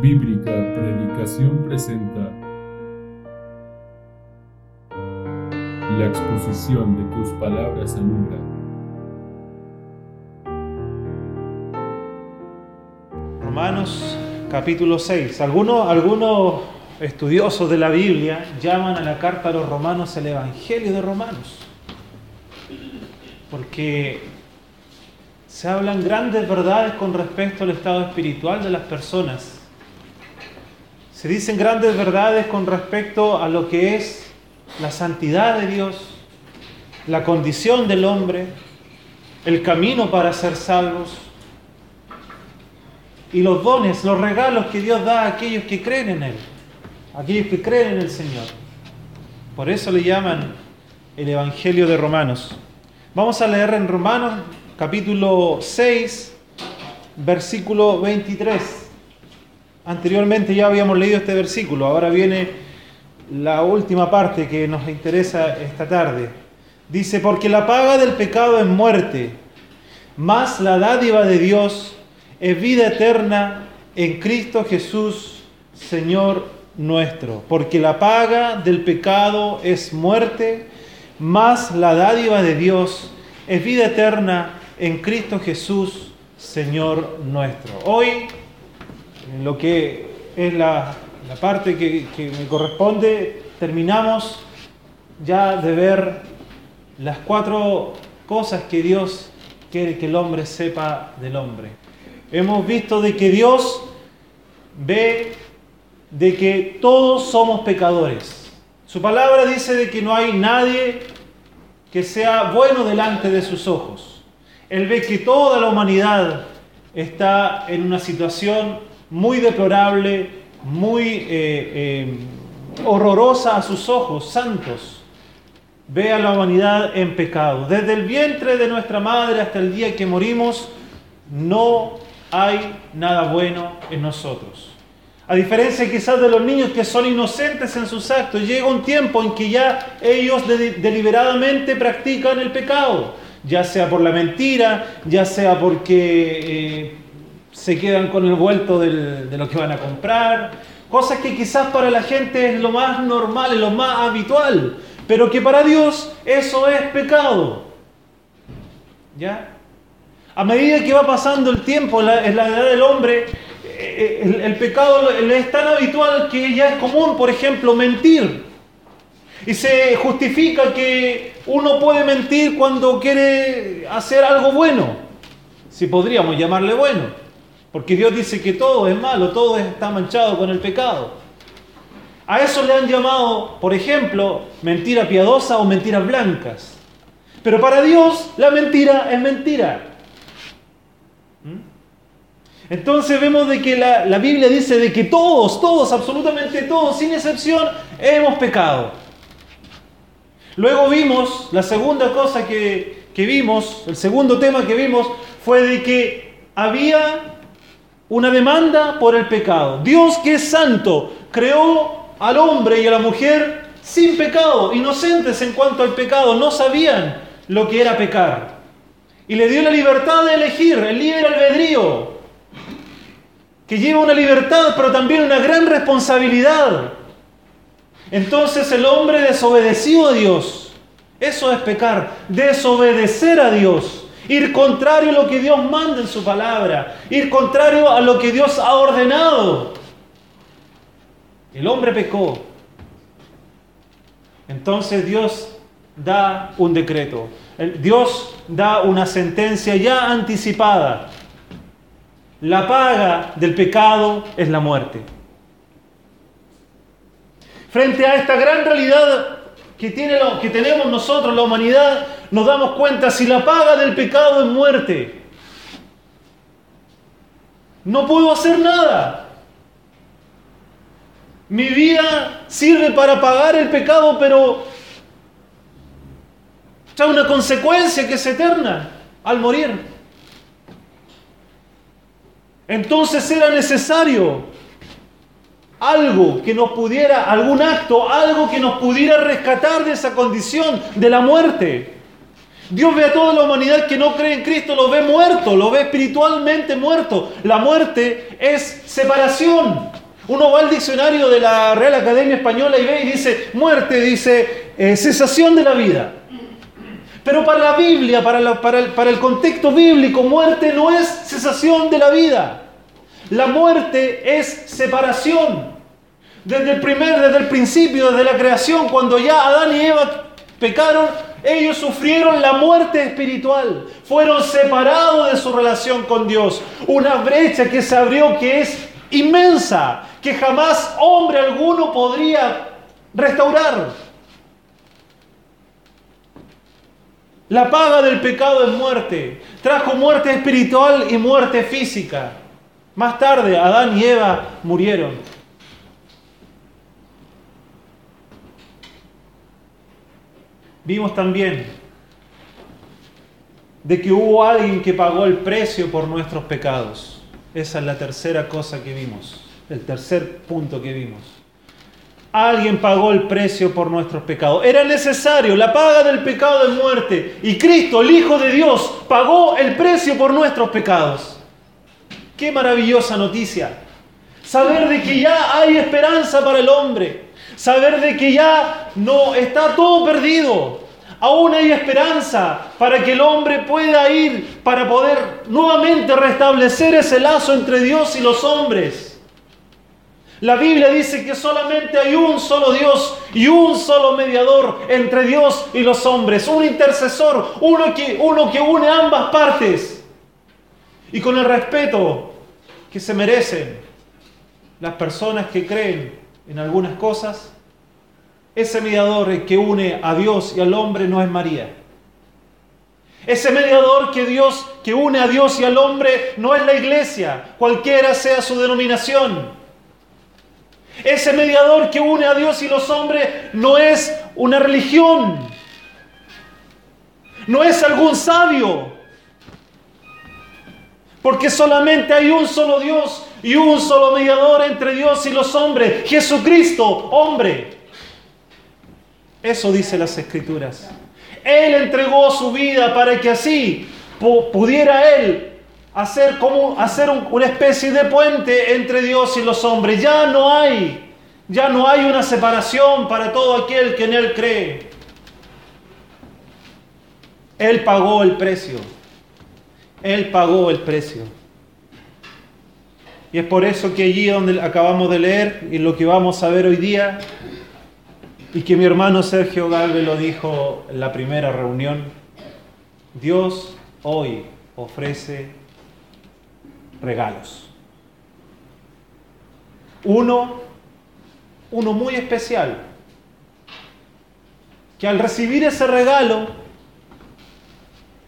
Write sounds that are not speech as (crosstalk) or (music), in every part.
Bíblica Predicación presenta la exposición de tus palabras alumbra. Romanos capítulo 6. Algunos, algunos estudiosos de la Biblia llaman a la carta a los romanos el Evangelio de Romanos. Porque se hablan grandes verdades con respecto al estado espiritual de las personas se dicen grandes verdades con respecto a lo que es la santidad de Dios, la condición del hombre, el camino para ser salvos y los dones, los regalos que Dios da a aquellos que creen en Él, aquellos que creen en el Señor. Por eso le llaman el Evangelio de Romanos. Vamos a leer en Romanos capítulo 6, versículo 23. Anteriormente ya habíamos leído este versículo, ahora viene la última parte que nos interesa esta tarde. Dice, porque la paga del pecado es muerte, mas la dádiva de Dios es vida eterna en Cristo Jesús, Señor nuestro. Porque la paga del pecado es muerte, mas la dádiva de Dios es vida eterna en Cristo Jesús, Señor nuestro. Hoy en lo que es la, parte que, que me corresponde, terminamos ya de ver las cuatro cosas que Dios quiere que el hombre sepa del hombre. Hemos visto de que Dios ve de que todos somos pecadores. Su palabra dice de que no hay nadie que sea bueno delante de sus ojos. Él ve que toda la humanidad está en una situación muy deplorable, muy eh, eh, horrorosa a sus ojos santos. Ve a la humanidad en pecado. Desde el vientre de nuestra madre hasta el día que morimos, no hay nada bueno en nosotros. A diferencia quizás de los niños que son inocentes en sus actos, llega un tiempo en que ya ellos deliberadamente practican el pecado, ya sea por la mentira, ya sea porque eh, se quedan con el vuelto de lo que van a comprar, cosas que quizás para la gente es lo más normal, es lo más habitual, pero que para Dios eso es pecado. ¿Ya? A medida que va pasando el tiempo en la, edad del hombre, eh, el, el, pecado es tan habitual que ya es común, por ejemplo, mentir. Y se justifica que uno puede mentir cuando quiere hacer algo bueno, si podríamos llamarle bueno. Porque Dios dice que todo es malo, todo está manchado con el pecado. A eso le han llamado, por ejemplo, mentira piadosa o mentiras blancas. Pero para Dios la mentira es mentira. ¿Mm? Entonces vemos de que la, Biblia dice de que todos, todos, absolutamente todos, sin excepción, hemos pecado. Luego vimos, la segunda cosa que, que vimos, el segundo tema que vimos, fue de que había una demanda por el pecado. Dios que es santo creó al hombre y a la mujer sin pecado, inocentes en cuanto al pecado, no sabían lo que era pecar. Y le dio la libertad de elegir, el libre albedrío, que lleva una libertad, pero también una gran responsabilidad. Entonces el hombre desobedeció a Dios. Eso es pecar, desobedecer a Dios ir contrario a lo que Dios manda en su palabra, ir contrario a lo que Dios ha ordenado. El hombre pecó. Entonces Dios da un decreto. Dios da una sentencia ya anticipada. La paga del pecado es la muerte. Frente a esta gran realidad que, tiene lo, que tenemos nosotros, la humanidad, nos damos cuenta si la paga del pecado es muerte. No puedo hacer nada. Mi vida sirve para pagar el pecado, pero trae una consecuencia que es eterna al morir. Entonces era necesario algo que nos pudiera, algún acto, algo que nos pudiera rescatar de esa condición de la muerte. Dios ve a toda la humanidad que no cree en Cristo, lo ve muerto, lo ve espiritualmente muerto. La muerte es separación. Uno va al diccionario de la Real Academia Española y ve y dice, muerte, dice, eh, cesación de la vida. Pero para la Biblia, para, para, el, para el contexto bíblico, muerte no es cesación de la vida. La muerte es separación. Desde el primer, desde el principio, desde la creación, cuando ya Adán y Eva pecaron, ellos sufrieron la muerte espiritual. Fueron separados de su relación con Dios. Una brecha que se abrió que es inmensa, que jamás hombre alguno podría restaurar. La paga del pecado es muerte. Trajo muerte espiritual y muerte física. Más tarde, Adán y Eva murieron. Vimos también de que hubo alguien que pagó el precio por nuestros pecados. Esa es la tercera cosa que vimos, el tercer punto que vimos. Alguien pagó el precio por nuestros pecados. Era necesario, la paga del pecado de muerte. Y Cristo, el Hijo de Dios, pagó el precio por nuestros pecados. Qué maravillosa noticia. Saber de que ya hay esperanza para el hombre. Saber de que ya no está todo perdido. Aún hay esperanza para que el hombre pueda ir, para poder nuevamente restablecer ese lazo entre Dios y los hombres. La Biblia dice que solamente hay un solo Dios y un solo mediador entre Dios y los hombres, un intercesor, uno que, uno que une ambas partes. Y con el respeto que se merecen las personas que creen en algunas cosas, ese mediador que une a Dios y al hombre no es María. Ese mediador que Dios que une a Dios y al hombre no es la iglesia, cualquiera sea su denominación. Ese mediador que une a Dios y los hombres no es una religión, no es algún sabio, porque solamente hay un solo Dios y un solo mediador entre Dios y los hombres, Jesucristo, hombre. Eso dice las escrituras. Él entregó su vida para que así pudiera Él hacer, como, hacer una especie de puente entre Dios y los hombres. Ya no hay, ya no hay una separación para todo aquel que en Él cree. Él pagó el precio. Él pagó el precio. Y es por eso que allí donde acabamos de leer y lo que vamos a ver hoy día, y que mi hermano Sergio Galve lo dijo en la primera reunión, Dios hoy ofrece regalos. Uno, uno muy especial, que al recibir ese regalo,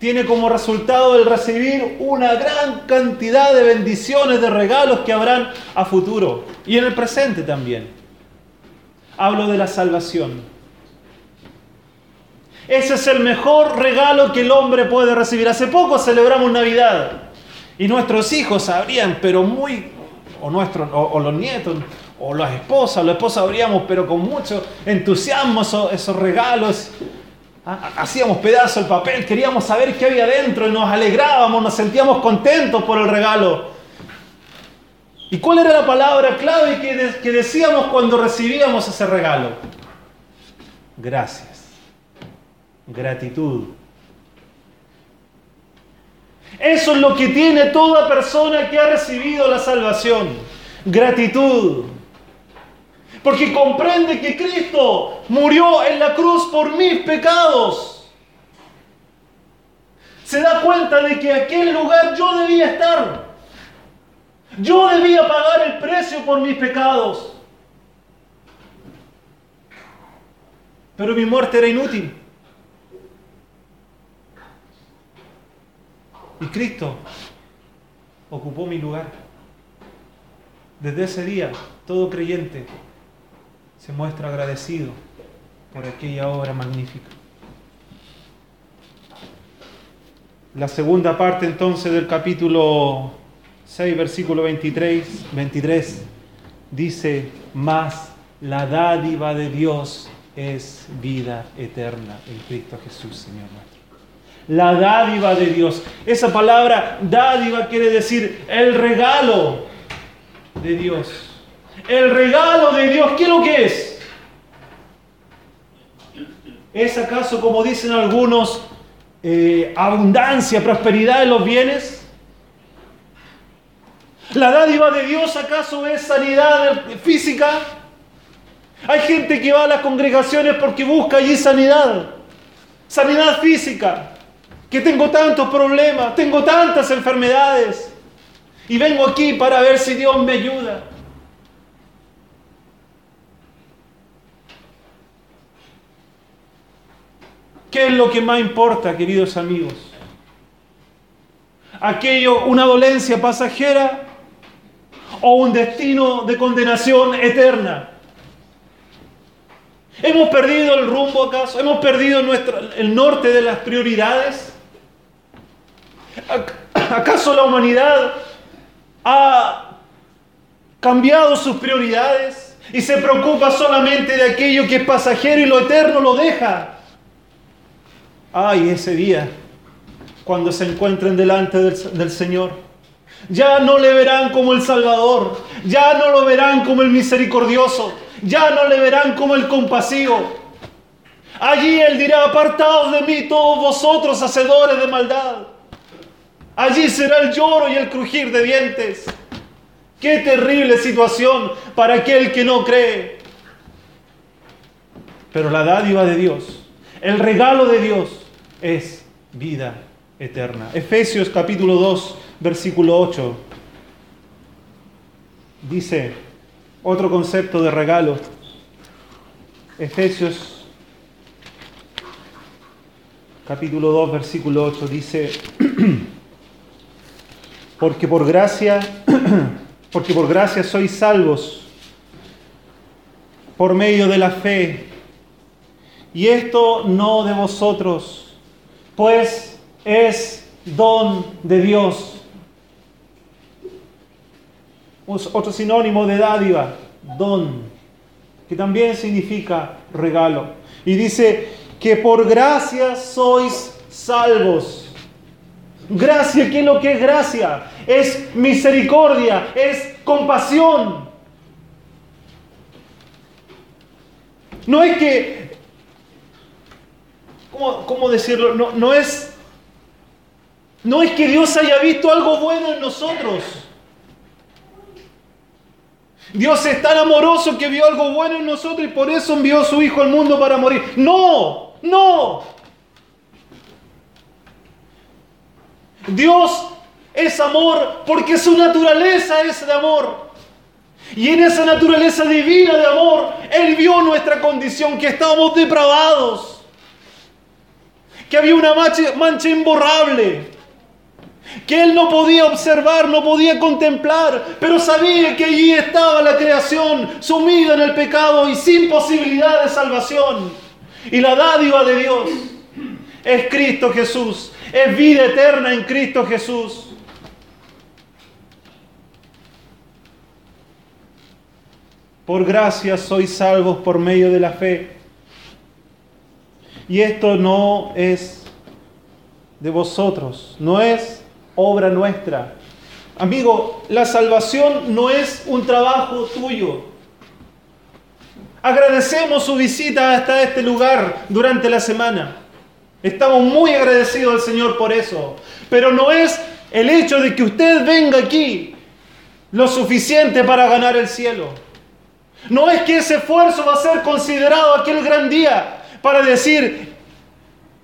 tiene como resultado el recibir una gran cantidad de bendiciones, de regalos que habrán a futuro y en el presente también. Hablo de la salvación. Ese es el mejor regalo que el hombre puede recibir. Hace poco celebramos Navidad. Y nuestros hijos sabrían, pero muy, o, nuestros, o, los nietos, o las esposas, los esposos sabríamos, pero con mucho entusiasmo esos, regalos. Ah, hacíamos pedazo el papel, queríamos saber qué había dentro y nos alegrábamos, nos sentíamos contentos por el regalo. ¿Y cuál era la palabra clave que, que decíamos cuando recibíamos ese regalo? Gracias. Gratitud. Eso es lo que tiene toda persona que ha recibido la salvación. Gratitud. Porque comprende que Cristo murió en la cruz por mis pecados. Se da cuenta de que aquel lugar yo debía estar. Yo debía pagar el precio por mis pecados. Pero mi muerte era inútil. Y Cristo ocupó mi lugar. Desde ese día, todo creyente se muestra agradecido por aquella obra magnífica. La segunda parte entonces del capítulo 6, versículo 23, 23 dice, más la dádiva de Dios es vida eterna en Cristo Jesús, Señor nuestro. La dádiva de Dios. Esa palabra dádiva quiere decir el regalo de Dios. El regalo de Dios, ¿qué es lo que es? ¿Es acaso, como dicen algunos, eh, abundancia, prosperidad en los bienes? ¿La dádiva de Dios acaso es sanidad física? Hay gente que va a las congregaciones porque busca allí sanidad, sanidad física, que tengo tantos problemas, tengo tantas enfermedades y vengo aquí para ver si Dios me ayuda. ¿Qué es lo que más importa, queridos amigos? ¿Aquello, una dolencia pasajera o un destino de condenación eterna? ¿Hemos perdido el rumbo acaso? ¿Hemos perdido nuestro, el norte de las prioridades? ¿Acaso la humanidad ha cambiado sus prioridades y se preocupa solamente de aquello que es pasajero y lo eterno lo deja? Ay, ese día, cuando se encuentren delante del, del Señor, ya no le verán como el Salvador, ya no lo verán como el misericordioso, ya no le verán como el compasivo. Allí Él dirá, apartaos de mí todos vosotros, hacedores de maldad. Allí será el lloro y el crujir de dientes. Qué terrible situación para aquel que no cree. Pero la dádiva de Dios, el regalo de Dios es vida eterna. Efesios capítulo 2, versículo 8. Dice otro concepto de regalo. Efesios capítulo 2, versículo 8 dice, (clears throat) porque por gracia, (clears throat) porque por gracia sois salvos por medio de la fe. Y esto no de vosotros, pues es don de Dios. Otro sinónimo de dádiva, don, que también significa regalo. Y dice que por gracia sois salvos. Gracia, ¿qué es lo que es gracia? Es misericordia, es compasión. No es que, ¿cómo, decirlo? No, no, es, no es que Dios haya visto algo bueno en nosotros. Dios es tan amoroso que vio algo bueno en nosotros y por eso envió a su Hijo al mundo para morir. No, no. Dios es amor porque su naturaleza es de amor. Y en esa naturaleza divina de amor, Él vio nuestra condición, que estábamos depravados, que había una mancha, imborrable, que Él no podía observar, no podía contemplar, pero sabía que allí estaba la creación sumida en el pecado y sin posibilidad de salvación. Y la dádiva de Dios es Cristo Jesús, es vida eterna en Cristo Jesús. Por gracia sois salvos por medio de la fe. Y esto no es de vosotros, no es obra nuestra. Amigo, la salvación no es un trabajo tuyo. Agradecemos su visita hasta este lugar durante la semana. Estamos muy agradecidos al Señor por eso. Pero no es el hecho de que usted venga aquí lo suficiente para ganar el cielo. No es que ese esfuerzo va a ser considerado aquel gran día para decir,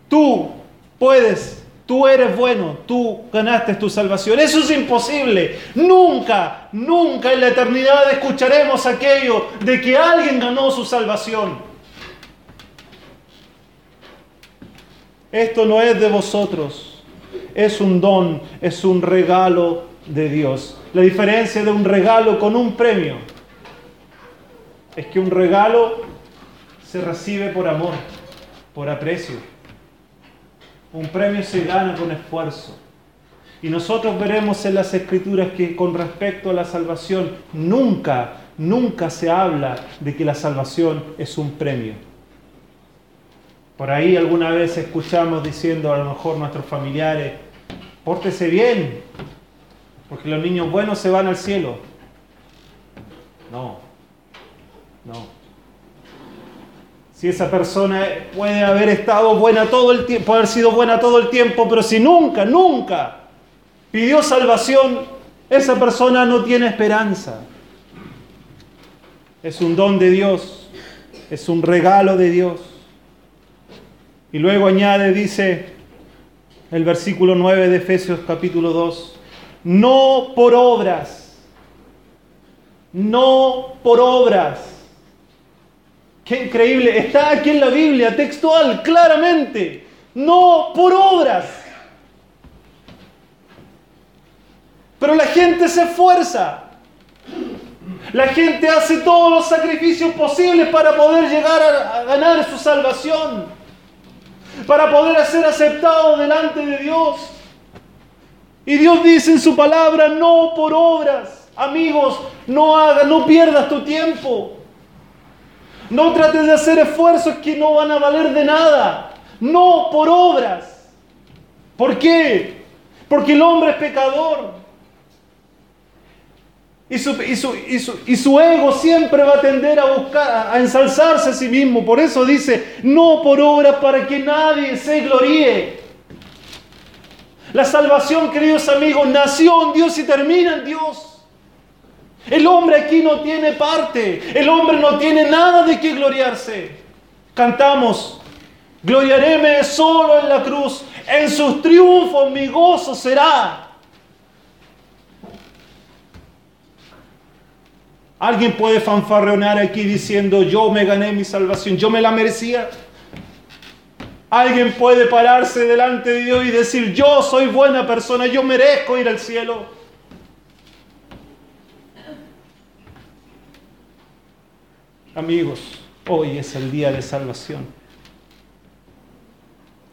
tú puedes Tú eres bueno, tú ganaste tu salvación. Eso es imposible. Nunca, nunca en la eternidad escucharemos aquello de que alguien ganó su salvación. Esto no es de vosotros. Es un don, es un regalo de Dios. La diferencia de un regalo con un premio es que un regalo se recibe por amor, por aprecio. Un premio se gana con esfuerzo. Y nosotros veremos en las escrituras que con respecto a la salvación nunca, nunca se habla de que la salvación es un premio. Por ahí alguna vez escuchamos diciendo a lo mejor nuestros familiares, pórtese bien, porque los niños buenos se van al cielo. No, no. Si esa persona puede haber estado buena todo el tiempo, haber sido buena todo el tiempo, pero si nunca, nunca pidió salvación, esa persona no tiene esperanza. Es un don de Dios, es un regalo de Dios. Y luego añade, dice el versículo 9 de Efesios capítulo 2, no por obras, no por obras. Qué increíble, está aquí en la Biblia, textual, claramente, no por obras. Pero la gente se esfuerza. La gente hace todos los sacrificios posibles para poder llegar a, ganar su salvación para poder ser aceptado delante de Dios. Y Dios dice en su palabra, no por obras. Amigos, no hagas, no pierdas tu tiempo. No trates de hacer esfuerzos que no van a valer de nada. No por obras. ¿Por qué? Porque el hombre es pecador. Y su, y, su, ego siempre va a tender a buscar, a ensalzarse a sí mismo. Por eso dice, no por obra para que nadie se gloríe. La salvación, queridos amigos, nació en Dios y termina en Dios. El hombre aquí no tiene parte. El hombre no tiene nada de qué gloriarse. Cantamos, gloriaréme solo en la cruz. En sus triunfos mi gozo será. Alguien puede fanfarronear aquí diciendo, yo me gané mi salvación, yo me la merecía. Alguien puede pararse delante de Dios y decir, yo soy buena persona, yo merezco ir al cielo. Amigos, hoy es el día de salvación.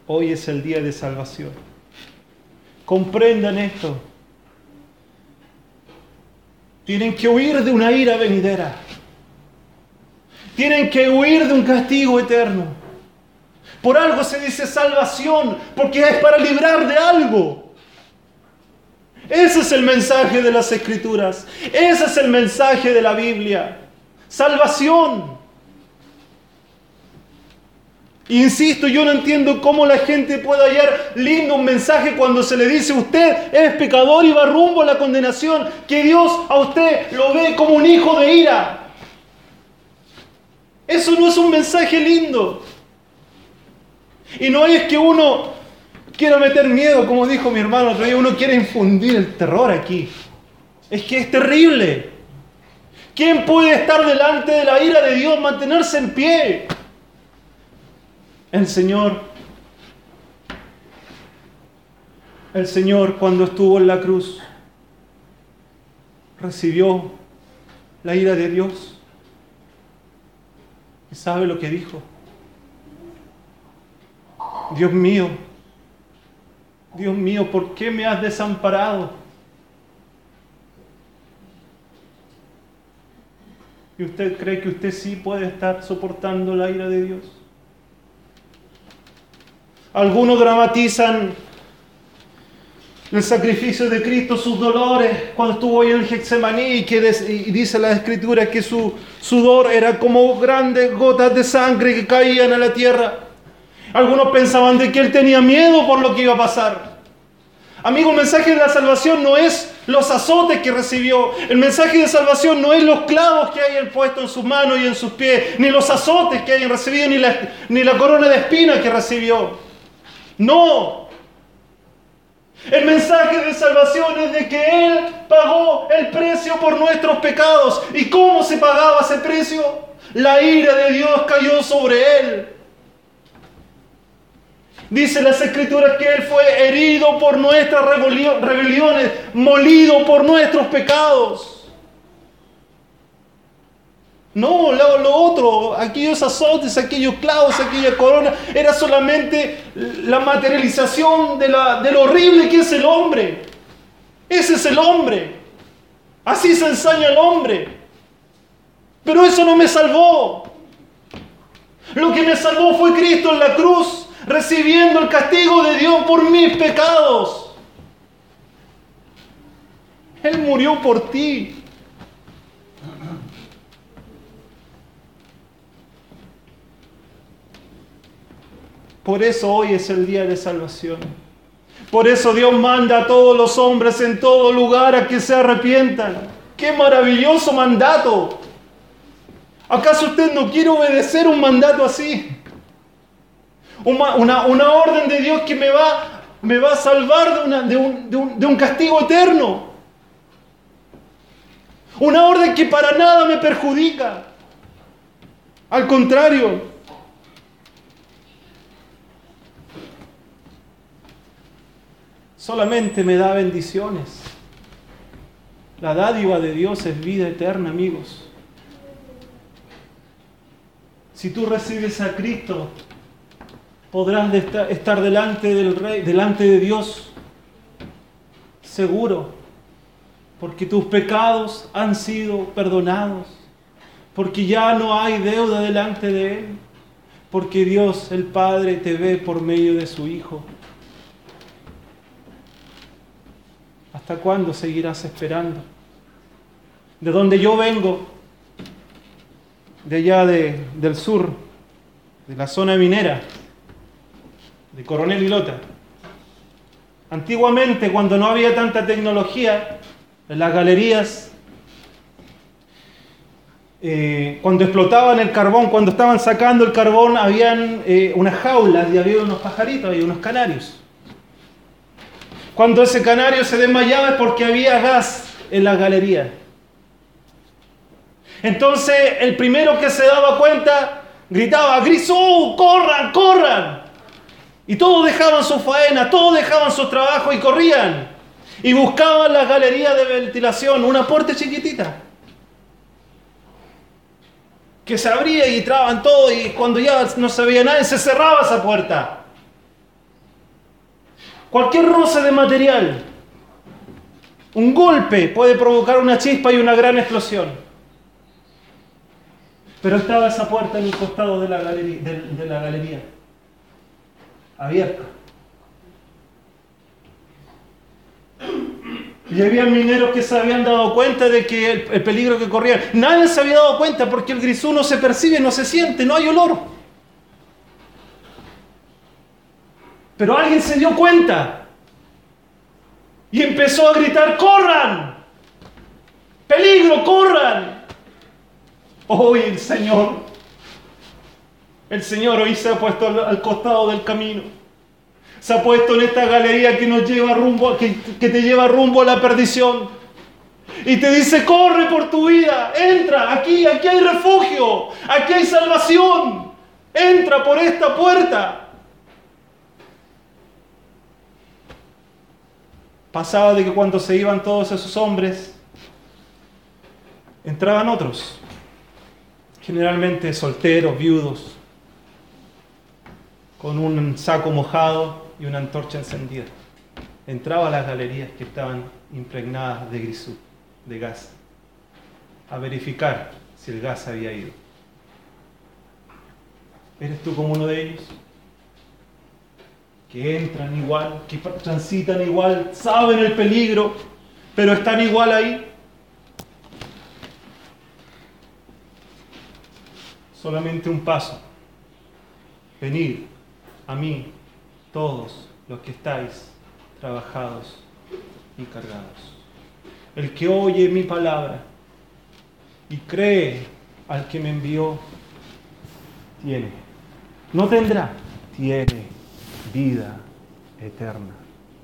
Hoy es el día de salvación. Comprendan esto. Tienen que huir de una ira venidera. Tienen que huir de un castigo eterno. Por algo se dice salvación, porque es para librar de algo. Ese es el mensaje de las escrituras. Ese es el mensaje de la Biblia. Salvación. Insisto, yo no entiendo cómo la gente puede hallar lindo un mensaje cuando se le dice usted es pecador y va rumbo a la condenación, que Dios a usted lo ve como un hijo de ira. Eso no es un mensaje lindo. Y no es que uno quiera meter miedo, como dijo mi hermano otro día, uno quiere infundir el terror aquí. Es que es terrible. ¿Quién puede estar delante de la ira de Dios, mantenerse en pie? El Señor, el Señor cuando estuvo en la cruz, recibió la ira de Dios. ¿Y sabe lo que dijo? Dios mío, Dios mío, ¿por qué me has desamparado? ¿Y usted cree que usted sí puede estar soportando la ira de Dios? Algunos dramatizan el sacrificio de Cristo, sus dolores, cuando estuvo ahí en Getsemaní, y que dice la escritura que su sudor era como grandes gotas de sangre que caían a la tierra. Algunos pensaban de que él tenía miedo por lo que iba a pasar. Amigo, el mensaje de la salvación no es los azotes que recibió. El mensaje de salvación no es los clavos que hayan puesto en sus manos y en sus pies, ni los azotes que hayan recibido, ni la, ni la corona de espinas que recibió. No. El mensaje de salvación es de que Él pagó el precio por nuestros pecados. ¿Y cómo se pagaba ese precio? La ira de Dios cayó sobre Él. Dice las escrituras que Él fue herido por nuestras rebeliones, molido por nuestros pecados. No, lo, otro, aquellos azotes, aquellos clavos, aquella corona, era solamente la materialización de, la, de lo horrible que es el hombre. Ese es el hombre. Así se ensaña el hombre. Pero eso no me salvó. Lo que me salvó fue Cristo en la cruz, recibiendo el castigo de Dios por mis pecados. Él murió por ti. Por eso hoy es el día de salvación. Por eso Dios manda a todos los hombres en todo lugar a que se arrepientan. ¡Qué maravilloso mandato! ¿Acaso usted no quiere obedecer un mandato así? Una, orden de Dios que me va, me va a salvar de, de, un, de, un, de un castigo eterno. Una orden que para nada me perjudica. Al contrario, solamente me da bendiciones. La dádiva de Dios es vida eterna, amigos. Si tú recibes a Cristo, podrás estar delante del Rey, delante de Dios, seguro, porque tus pecados han sido perdonados, porque ya no hay deuda delante de Él, porque Dios el Padre te ve por medio de su Hijo. ¿Hasta cuándo seguirás esperando? De donde yo vengo, de allá del sur, de la zona minera, de Coronel y Lota. Antiguamente, cuando no había tanta tecnología, en las galerías, eh, cuando explotaban el carbón, cuando estaban sacando el carbón, habían eh, unas jaulas y había unos pajaritos, había unos canarios. Cuando ese canario se desmayaba es porque había gas en la galería. Entonces el primero que se daba cuenta gritaba, Grisú, corran, corran. Y todos dejaban su faena, todos dejaban su trabajo y corrían. Y buscaban la galería de ventilación, una puerta chiquitita. Que se abría y entraban todos y cuando ya no se veía nadie se cerraba esa puerta. Cualquier roce de material, un golpe puede provocar una chispa y una gran explosión. Pero estaba esa puerta en el costado de, la galería abierta. Y había mineros que se habían dado cuenta de que el, peligro que corrían. Nadie se había dado cuenta porque el grisú no se percibe, no se siente, no hay olor. Pero alguien se dio cuenta y empezó a gritar, corran, peligro, corran. Hoy el Señor, el Señor hoy se ha puesto al, costado del camino. Se ha puesto en esta galería que nos lleva rumbo, que, que te lleva rumbo a la perdición. Y te dice, corre por tu vida, entra, aquí, aquí hay refugio, aquí hay salvación. Entra por esta puerta. Pasaba de que cuando se iban todos esos hombres, entraban otros generalmente solteros, viudos, con un saco mojado y una antorcha encendida. Entraba a las galerías que estaban impregnadas de grisú, de gas, a verificar si el gas había ido. ¿Eres tú como uno de ellos? Que entran igual, que transitan igual, saben el peligro, pero están igual ahí. solamente un paso. Venid a mí todos los que estáis trabajados y cargados. El que oye mi palabra y cree al que me envió, tiene. No tendrá, tiene vida eterna.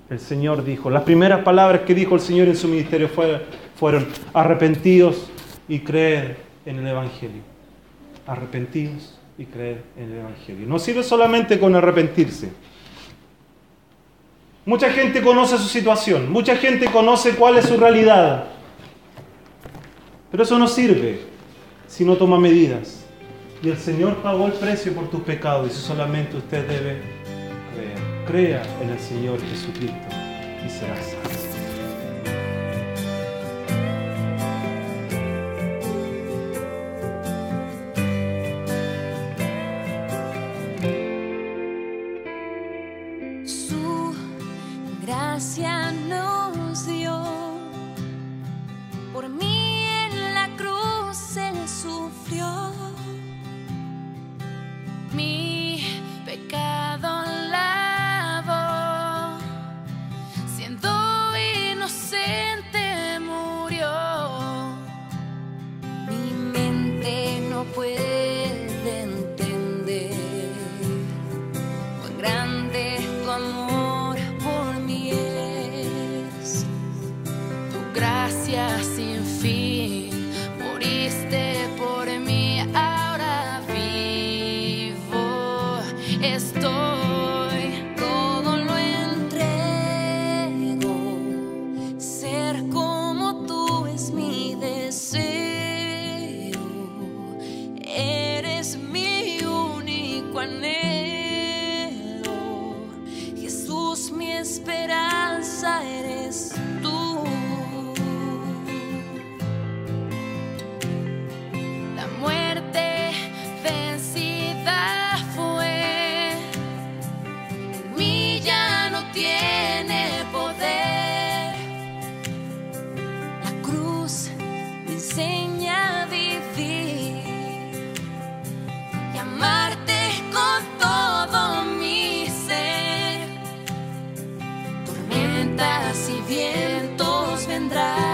El Señor dijo, las primeras palabras que dijo el Señor en su ministerio fueron, arrepentidos y creed en el Evangelio arrepentidos y creer en el Evangelio. No sirve solamente con arrepentirse. Mucha gente conoce su situación, mucha gente conoce cuál es su realidad, pero eso no sirve si no toma medidas. Y el Señor pagó el precio por tus pecados y eso solamente usted debe creer. Crea en el Señor Jesucristo y será. Vientos vendrán,